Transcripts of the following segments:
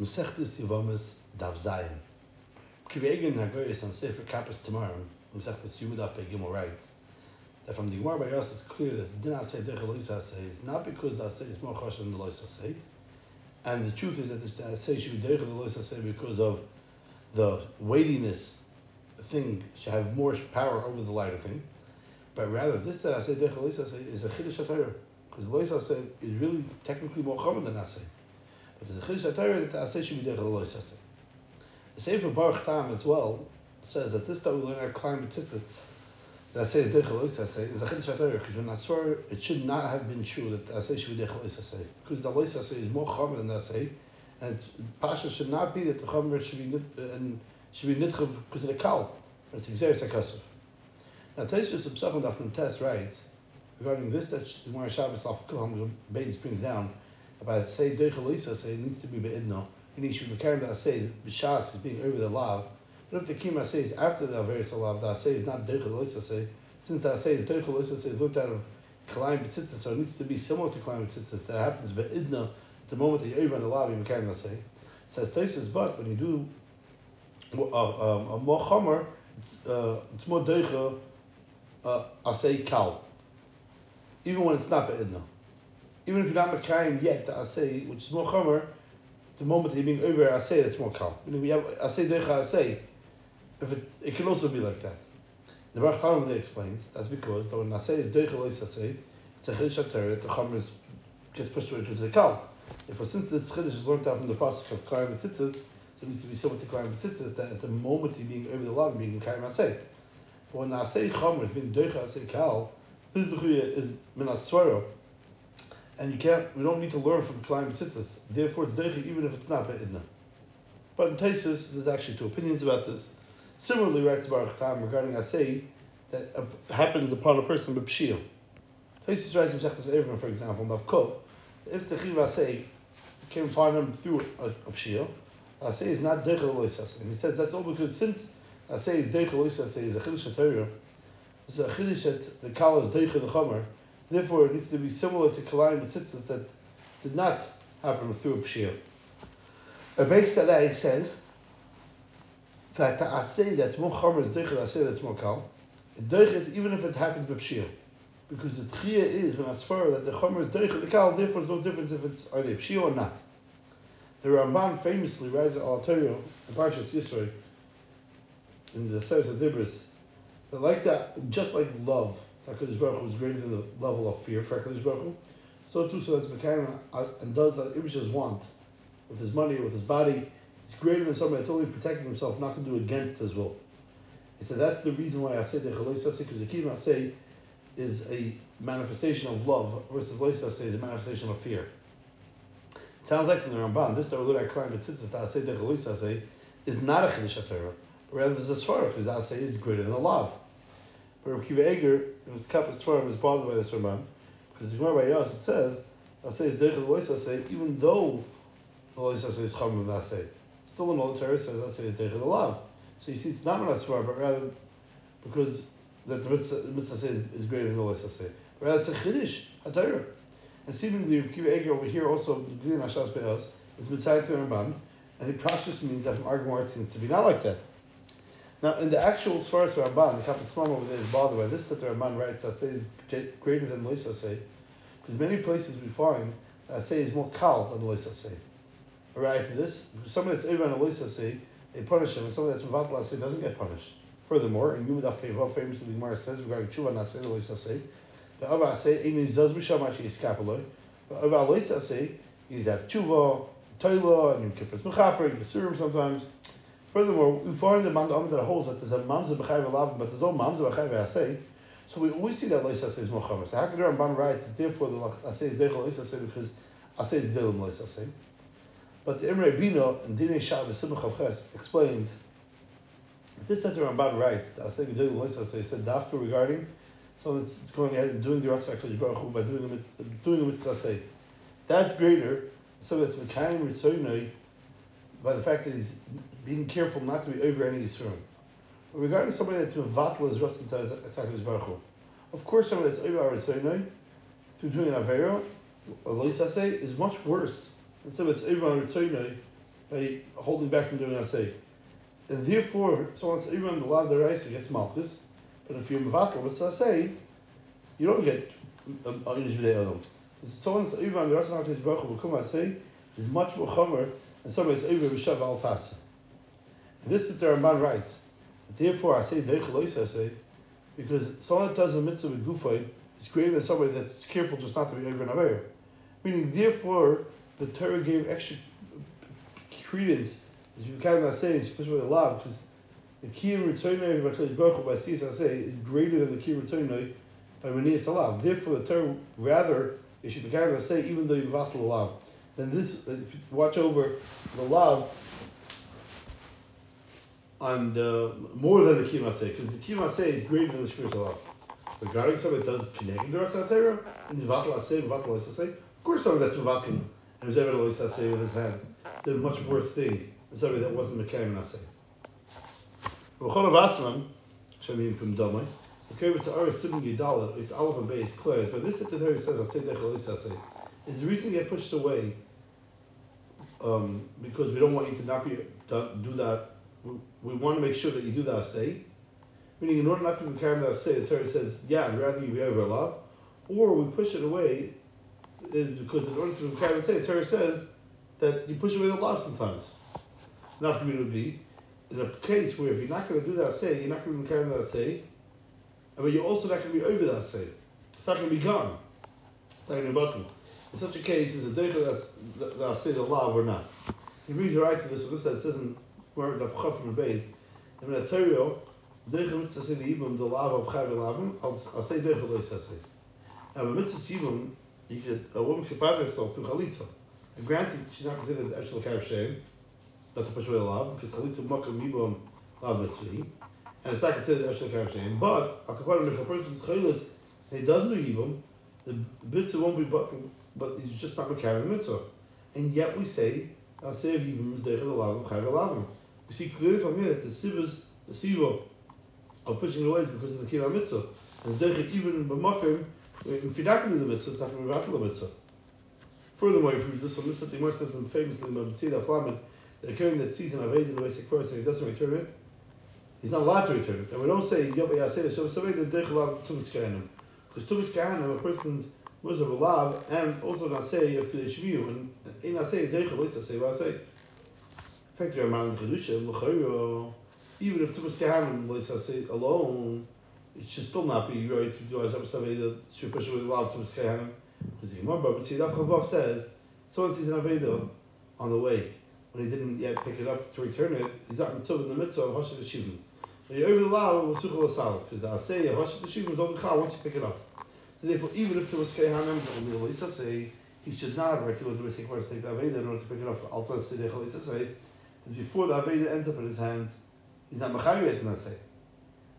Mesechtes Yevomis Dav Zayin. Kivegin Hagoyes on Sefer Kappas tomorrow, Mesechtes Yumud Daf Gimel writes that from the Gemara by Yos it's clear that did not say Dechel Loisa say is not because the say is more chashav than the Loisa say, and the truth is that the say should be Dechel Loisa say because of the weightiness thing should have more power over the lighter thing, but rather this that I say Dechel Loisa say is a Chiddush HaTorah because Loisa say is really technically more common than Asay. But there's a Chiddush HaTorah that the Asay should be Dechel Loisa say. The Sefer Baruch Tam as well says that this that we learn our climate tzitzit that I say the Dechel Loisa say is a Chiddush HaTorah because when I swear it should not have been true that the Asay should be Dechel Loisa say because the Loisa say is more common than Asay and Pasha should not be that the Chomer should be nit, and should be nitchav because of the Kal. It's Xeris HaKasuf. Now Teishus Psachon Daf Test writes regarding this that Gemara Shabbos Laf Kulham Beis brings down about say Deichel Lisa say it needs to be Be'idno. And be carrying that say B'Shas is being over the lav. But if the Kima says after the Averis lav, that say is not Deichel Lisa say, since that say is Deichel Lisa say is looked out of Kalayim B'Tzitzis, so it needs to be similar to Kalayim B'Tzitzis. That happens Be'idno at the moment that you're over the lav, you're carrying that say. Says Teishus, but when you do uh, um, a more chomer, it's, uh, more deicha, uh, I say kal. Even when it's not be'idna. Even if you're not makayim yet, the asay, which is more chomer, the moment you're being over asay, that's more kal. Meaning we have asay deicha asay, if it, it can also be like that. The Baruch Talmud explains that's because that when asay is deicha lois asay, it's a chiddush that the chomer is, gets pushed away because of the kal. Therefore, since this chiddush is learned out from the pasuk of klayim and tzitzis, so it needs to be similar to Klayim B'tzitzis, that at the moment you're being over the you're being Kayim Asay. But when Asay Chomer is being Deicha Asay Kal, this is Min Aswaro, and you can't, we don't need to learn from Klayim B'tzitzis. Therefore, it's Deicha even if it's not Be'idna. But in Taisus, there's actually two opinions about this. Similarly, writes Baruch Tam regarding Asay, that happens upon a person with Pshil. Taisus writes in Shechtas Evrim, for example, Navkov, if the Chiv Asay came find him through a, a Pshil, Asay is not Deichel Loisas. And he says that's all because since Asay is Deichel Loisas, is a Chiddush HaTorah, this is a Chiddush that the Kal is Deichel the Chomer, therefore it needs to be similar to Kalayim B'tzitzis that did not happen through a Pshir. A base that that says that the Asay that's more Chomer is Deichel Asay that's more Kal, Deichel even if it happens B'Pshir. Because the Tchiyah is when Asfar that the Chomer is Deichel the Kal, therefore there's no difference if it's either Pshir or not. The Ramban famously writes Al Torah in Parshas Yisro in the of Dibris that like that, just like love, Hakadosh Baruch Hu is greater than the level of fear for Hakadosh Baruch Hu. So too, so that's Mekayim uh, and does uh, that Ibish's want with his money, with his body. It's greater than somebody that's only protecting himself not to do against his will. He said that's the reason why I say the Chalei Sase because the Kiyim say is a manifestation of love versus Leis say is a manifestation of fear. Sounds like from the Ramban, this that we learn at Klein B'tzitzis, that Asay Dechel Asay, is not a Chiddush HaTorah, rather there's a Sfarah, because Asay is greater than the Lav. But Rabbi Kiva Eger, in his Kappas Torah, was bothered by this Ramban, because the Gemara by Yos, it says, Asay is Dechel Asay, even though the Lois Asay is Chum with Asay. Still in all the Torah says Asay is Dechel Lav. So you see, it's not an Asfarah, but rather because that the Mitzvah Asay is, is greater than the Lois Asay. But rather it's a Chiddush HaTorah. And seemingly, Kiva Eger over here also, Gilin Hashas Be'ez, is Mitzvah to Ramban, and it precious means that from argument it seems to be not like that. Now, in the actual Svaras Ramban, the Kappas Mom over there is the way, this that the Ramban writes that say is greater than Lois say, because many places we find that say is more kal than Lois say. Right to this, somebody that's Ivan Lois say, they punish him, and somebody that's Mavatla say doesn't get punished. Furthermore, in Yumad Afkevav, famously the Gemara says regarding Tshuva Naseh Lois say, the Ava say, Einu Zaz B'Shamash Yiskapaloi, but Ava Lois say, you have Tshuva, Toila, and Yom Kippur's Mechaper, Yisurim sometimes. Furthermore, we find a man that holds that there's a mamza b'chayv alav, but there's no mamza b'chayv asay. So we always see that lois asay is more chamer. So how can the Ramban write that therefore the asay is deichel lois asay because asay is dilim lois asay? But the Imre Bino in Dinei Shabbos Simcha Ches explains that this that the Ramban writes that asay is dilim lois asay said dafka regarding someone that's going ahead and doing the Ratzah Kodesh Baruch Hu by doing the doing the mitzvah asay. That's greater. So that's mekayim ritzoynoi by the fact that he's being careful not to be over any Yisroel. Regarding somebody that's mevatel his Ratzon Takadosh Baruch of course somebody that's over Ritzoynoi through doing an Avera, Lois say is much worse than somebody that's over Ritzoynoi by holding back from doing Asay. And therefore, even the law of the rice gets malchus, but if you're mevatel with Asay, you don't get um, Inish B'dei Adam. Someone's even the rest of HaKadosh Baruch Hu, is much more chomer than somebody's over B'shav Al Tasa. And this that the Ramban writes, therefore I say I say, because someone that does a mitzvah with Gufay is greater than somebody that's careful just not to be and aware. Meaning, therefore, the Torah gave extra credence, as you kind of say, especially with the law, because the kiyum returner by say is greater than the kiyum returner by Reniyas Alav. Therefore, the Torah rather it should be kind of say even though you vatal lav. Then this, watch over the love on the, more than the say, because the say is greater than the shmiras lav. Regarding somebody that does the Ratzah Torah, and vatal say, vatal say, of course, somebody that's vatal and was to say with his hands did a much worse thing than somebody that wasn't Mekayim Naseh. V'chol of Asman, Shamim from Domai, the Kevitz Ara Sibim Yidal, is Aleph and Beis clear, but this that the Torah says, Asay Dechel Isaseh, is the reason you get pushed away um, because we don't want you to not be to do that. We, we want to make sure that you do that Asay. Meaning, in order not to be carrying that Asay, the Torah says, yeah, I'd rather you be over love, or we push it away is because in order to carry the Asay, the Torah says that you push away the love sometimes. Not for me to be. In a case where if you're not going to do that say, you're not going to be carrying that say, but you're also not going to be over that say. It's not going to be gone. It's not going to be broken. In such a case, is a deicha that's that say the law or not. He reads right to this. This that says in word of chaf from the base. In the Torah, deicha mitzvah say the ibum the law of chav elavim. I'll say deicha lo say. Now, a mitzvah ibum, you could a woman could pardon herself through chalitza. And granted, she's not considered the actual kav to push away the lav, because chalitza makam mibam lav mitzvah, and it's not considered actual kav shame. But a akaparim, if a person's chaylis and he doesn't do yibam, the mitzvah won't be but but he's just not carrying the mitzvah. And yet we say of of. We see clearly from here that the sivas the siva of pushing away is because of the kira mitzvah. And even b'makim if you're not going to do the mitzvah, it's not going to be the mitzvah. Furthermore, he proves this from this that the Gemara says famously in the Matzida Flamin that Kohen that sees an Aved in the basic course and he doesn't return it, he's not allowed to return it. And we don't say Yoba Yaseh Shav Saved the Dech Lav Tumis Kahanim. Because Tumis Kahanim, a person's was of lav, and also say of Kedesh Viyu, and in Aseh Dech Lav say Vaseh. In fact, you're a man Kedusha, L'chayro, even if Tumis Kahanim was say alone, it should still not be right to do Saved the Shupashu with Lav Tumis Kahanim. Because the Gemara, but Tzidav Chavav says, someone sees an Aveda on the way, when he didn't yet pick it up to return it, he's not mitzvah in the mitzvah of Hashit Hashivim. When you over the law, we'll such a sal, because the Asay, Hashit Hashivim is only chal once you pick it up. Therefore, even if there was Kehanim, the Lisa say, he should not, right, to the Risik Mars, take the Aveda in order to pick it up. Also, Sidech Lisa say, because before the Aveda ends up in his hand, he's not Machayet in Asay.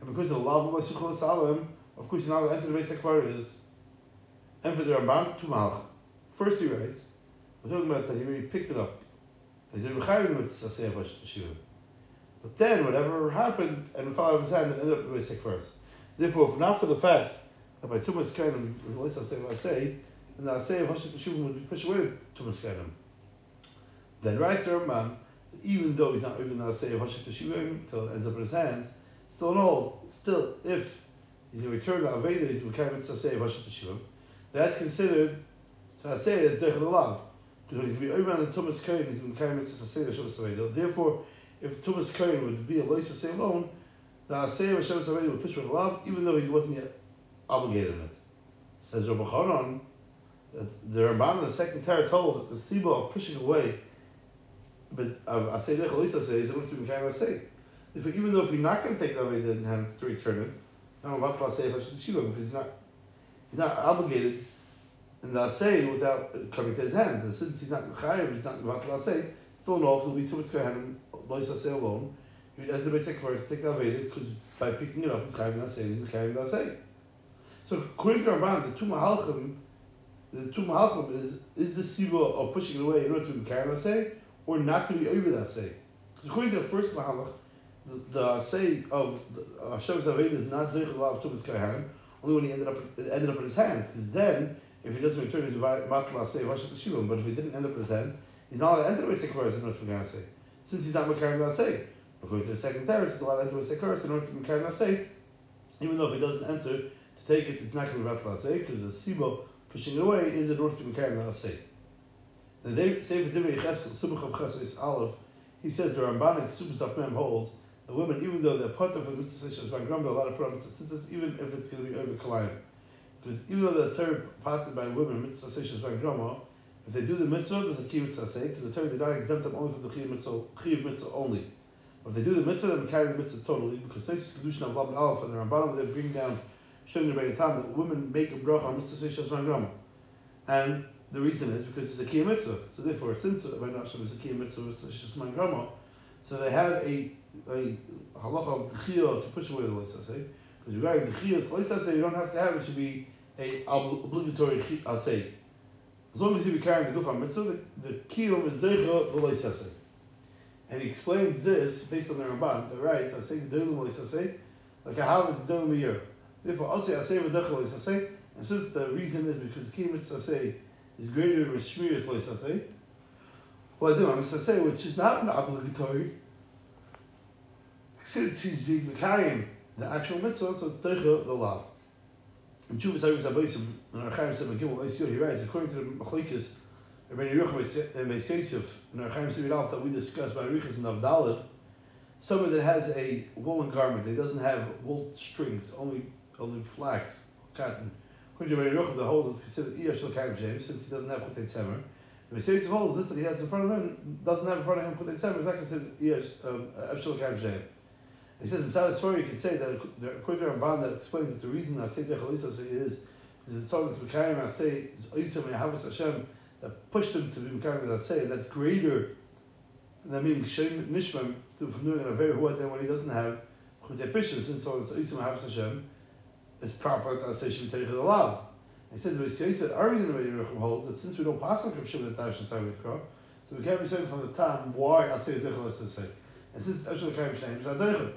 And because of the law of Suchal Salim, of course, you're not enter the basic is and for the Ramban, two malach. First he writes, we're talking about that he already picked it up. He's a Rechaim with Saseh Shiva. But then, whatever happened, and fell out of his hand, it ended up being sick first. Therefore, if not for the fact that by Tumas Kainim, the least I say I say, then the Aseh of Hashit Shiva would be pushed away with Tumas Kainim. Then writes the Ramban, even though he's not even the Aseh of Hashit Shiva until it ends up in his hands, still all, still, if he's going to return the Aveda, he's going to Saseh of Hashit Shiva, that's considered so I say it's derech lav. Because it can be over on the Tumas Kohen, he's going to mitzvah Aseh Hashem Saveda. Therefore, if Tumas Kohen would be a lois Aseh alone, the Aseh Hashem Saveda would push the lav, even though he wasn't yet obligated in it. Says Rabbi Chanan, that the Ramban in the second teretz holds that the siba of pushing away, but of Aseh Derech Lois Aseh is going to be Aseh. If even though if you're not going to take that away in hand to return it, I don't know about Shiva because he's not he's not obligated in the Asay without coming to his hands. And since he's not Chayiv, he's not about to Asay, still no, it'll be too much Kahanim, Lois Asay alone, he would enter the basic first, take the Aveda, because by picking it up, it's Chayiv Asay, he's Chayiv Asay. So according to Ramban, the two Mahalchim, the two Mahalchim is, is the Siva of pushing away in order to be Chayiv Asay, or not to be over that Asay. Because according to the first Mahalach, the, the say of uh, Hashem's Aveda is not Zeich of Tumas Kahanim, only when he ended up it ended up in his hands. Because then, if he doesn't return his matla say Hashem Shivim, but if he didn't end up in his hands, he's not allowed to enter the way Sekaris in order to become say. Since he's not Makarim Nasei. According to the second teretz, he's allowed to enter the way Sekaris in order to be become Nasei. Even though if he doesn't enter take it, it's not going to be Vat Nasei, because the Sibo pushing it away is in order to become. The Sefer Cheskel, Subach of Cheskel Aleph, he says the Rambanic Subach Mem holds the women, even though they're part of a mitzvah is by are a lot of problems sisters, even if it's going to be over kalayim. Because even though the Torah parted by women, mitzvah is by grandma, if they do the mitzvah, there's a key mitzvah say, because the Torah did not exempt them only from the chiyuv mitzvah, chiyuv mitzvah only. But if they do the mitzvah, then they carry the mitzvah totally, because this is kedushin of Lab Aleph and the Rambanam, they bring down, showing the time that women make a bracha on mitzvah seishas grandma. And the reason is because it's a key mitzvah. So therefore, since by Nashim is a key mitzvah, seishas by grandma, so they have a a halacha of dechiyah to push away the say because regarding dechiyah say you don't have to have it should be a obligatory say. As long as you be carrying the gufan mitzvah, the, the kiyum is deicha say. And he explains this based on the Ramban, the right, I say the say like a how is gedolim a year. Therefore, I'll say I say v'deicha say, and since the reason is because kiyum mitzvah say is greater than shmiras say, well I do I'm say which is not an obligatory. Since he's being carrying the actual mitzvah, so teicha the law. In Chuvas Harim Zabayim, in our Chaim Seba Gimel, Eisir, he writes, according to the Machlekes, Rabbi Yerucham and Beis Yosef, in our Chaim Seba that we discussed by Riches and Avdalad, someone that has a woolen garment, that doesn't have wool strings, only only flax, cotton. According to Rabbi Yerucham, the whole is considered Iyah Shel Kaim since he doesn't have Chutei Tzemer. Beis Yosef holds this that he has in front of him, doesn't have in front of him Chutei Tzemer, is not considered Iyah um, Shel Kaim James. He says, the story, you can say that according to Ramban that explains that the reason I say Dechalisa is because it's all this Mekayim I say is Oisam Yahavas Hashem that pushed him to be Mekayim say that's greater than being Shem Nishmam from doing a very hard then when he doesn't have Chutei Pishim, since it's Oisam Yahavas Hashem, it's proper I say should be taken aloud. He said, he said, our reason the way Yerucham holds that since we don't pass on Krishim that Dash and Time so we can't be saying from the time why I say Dechalisa say. And since Eshel Kaim Shem is Adeichel.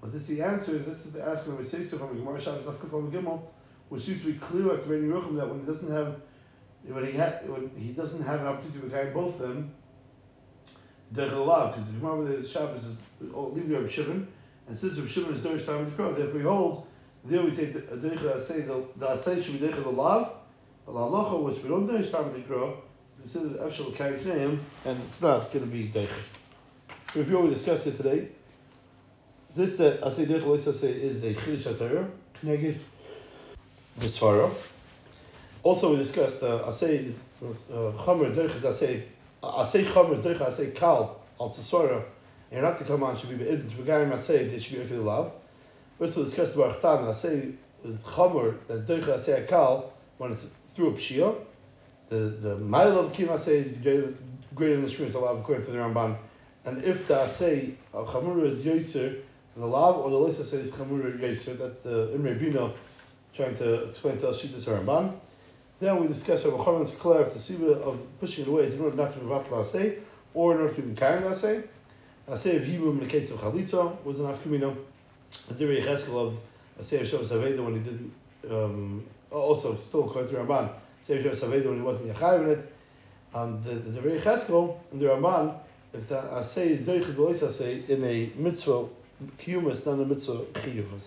But this the answer is this is the asking of so from Gemara Shabbos Afkafal Gimel, which used to be clear like Rabbi Yerucham that when he doesn't have when he had when he doesn't have an opportunity to carry both of them, Dechalav, because if the Gemara the Shabbos is oh, leave Rabbi Shimon, and since Rabbi Shimon is Dorish the crowd, therefore he holds. There we say Deicha say the the Asay should be Deicha the Lav, the Halacha which we don't Dorish time of the crowd, is considered Efshel Kaim Shneim, and it's not going to be Deicha. So if you already discussed it today. This that Asay Derech Loisa say is a Chiddush HaTorah, Kneged the Svara. Also we discussed uh, Asay uh, Chomer Derech is Asay Asay Chomer Derech Asay Kal Al Tzasvara and not to come on should be Be'id to Begayim Asay they should be Ekid Lav. We also discussed about Chtan Asay is Chomer that Derech Asay Kal when it's through a Pshia. The the mile of Kim say is greater, than the Shmiras Allah according to the Ramban. And if the say uh, of Chomer is Yoser and the law or the list says Chamur Yeser that the Imre Bino trying to explain to us Shittas Haramban. Then we discuss Rabbi Chorman's clear to see of pushing it away is in order not to be Vatal say or in order to be carrying Asay. Asay of Hebrew in the case of Chalitza was an Afkamino. The Diri Cheskel of Asay of Shabbos when he didn't, um, also still according to Ramban, Asay of Shabbos Aveda when he wasn't Yachayiv in it. And the, the Diri Cheskel and the Ramban, if the Asay is Doichid Lois Asay in a mitzvah Kiyumas, not a mitzvah chiyuvas.